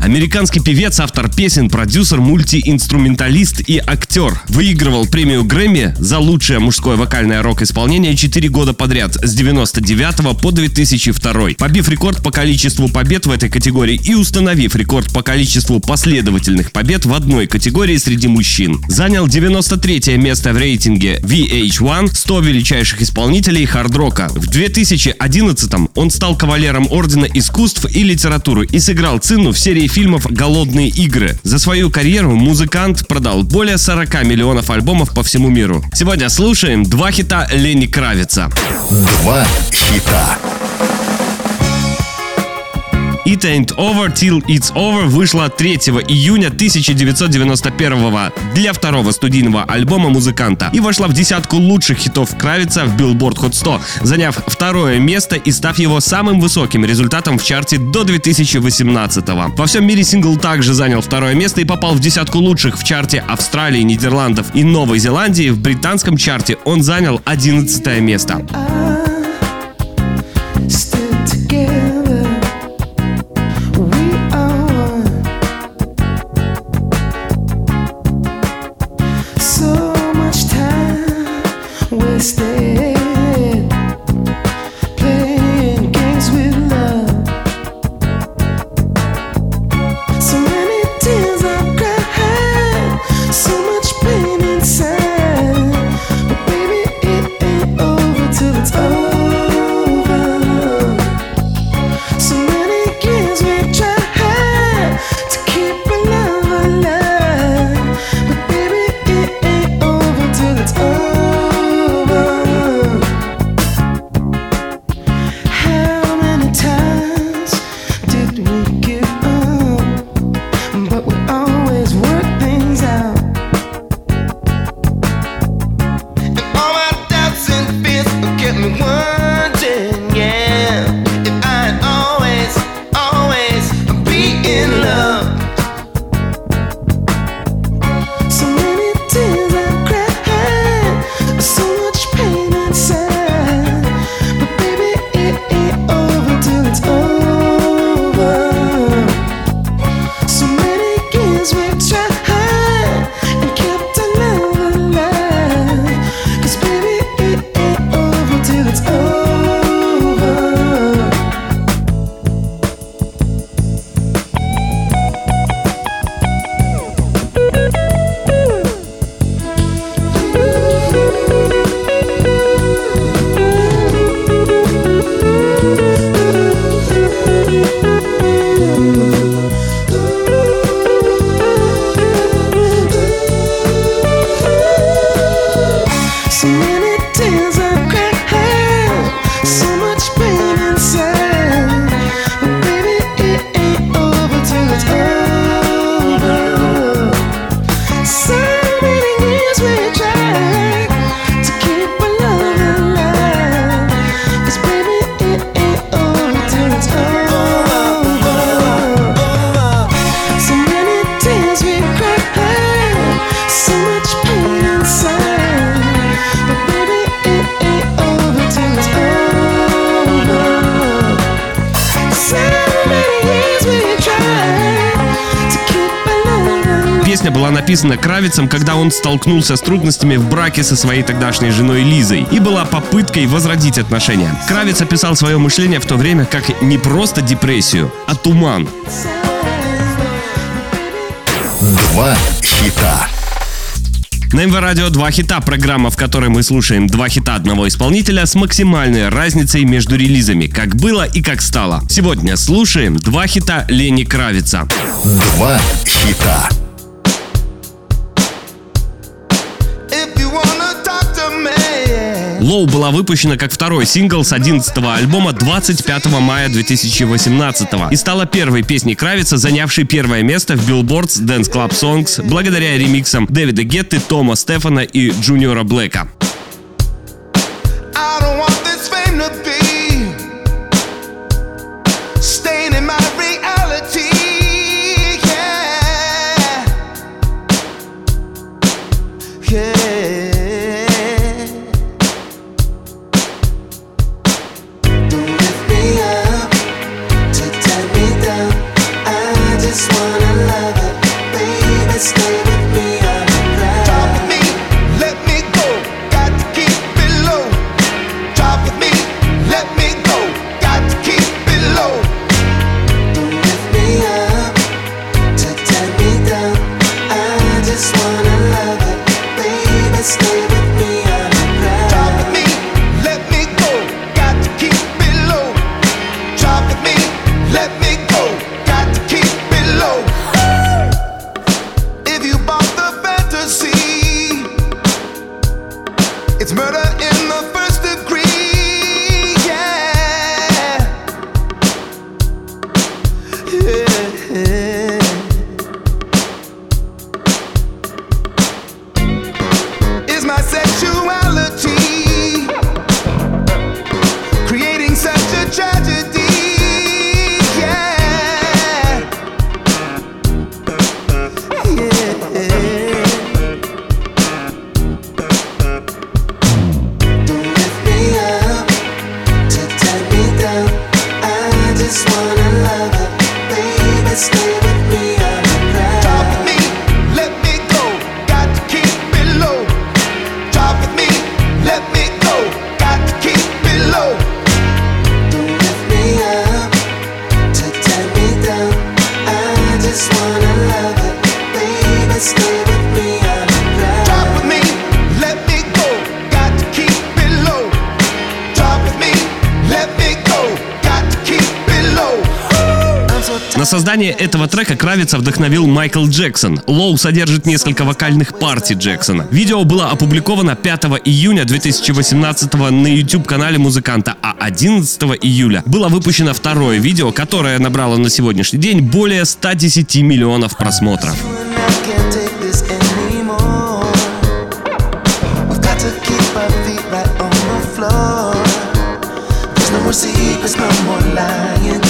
Американский певец, автор песен, продюсер, мультиинструменталист и актер. Выигрывал премию Грэмми за лучшее мужское вокальное рок-исполнение 4 года подряд с 99 по 2002. Побив рекорд по количеству побед в этой категории и установив рекорд по количеству последовательных побед в одной категории среди мужчин. Занял 93 место в рейтинге VH1 100 величайших исполнителей хард-рока. В 2011 он стал кавалером Ордена искусств и литературы и сыграл Цинну в серии фильмов «Голодные игры». За свою карьеру музыкант продал более 40 миллионов альбомов по всему миру. Сегодня слушаем два хита Лени Кравица. Два хита. It Ain't Over Till It's Over вышла 3 июня 1991 для второго студийного альбома музыканта и вошла в десятку лучших хитов Кравица в Billboard Hot 100, заняв второе место и став его самым высоким результатом в чарте до 2018 -го. Во всем мире сингл также занял второе место и попал в десятку лучших в чарте Австралии, Нидерландов и Новой Зеландии. В британском чарте он занял 11 место. Песня была написана Кравицем, когда он столкнулся с трудностями в браке со своей тогдашней женой Лизой и была попыткой возродить отношения. Кравец описал свое мышление в то время как не просто депрессию, а туман. Два хита. На МВ Радио два хита, программа, в которой мы слушаем два хита одного исполнителя с максимальной разницей между релизами, как было и как стало. Сегодня слушаем два хита Лени Кравица. Два хита. Лоу была выпущена как второй сингл с 11-го альбома 25 мая 2018 и стала первой песней Кравица, занявшей первое место в Billboard's Dance Club Songs благодаря ремиксам Дэвида Гетты, Тома Стефана и Джуниора Блэка. Yeah. murder in the first На создание этого трека Кравица вдохновил Майкл Джексон. Лоу содержит несколько вокальных партий Джексона. Видео было опубликовано 5 июня 2018 на YouTube-канале музыканта, а 11 июля было выпущено второе видео, которое набрало на сегодняшний день более 110 миллионов просмотров. There's no more lying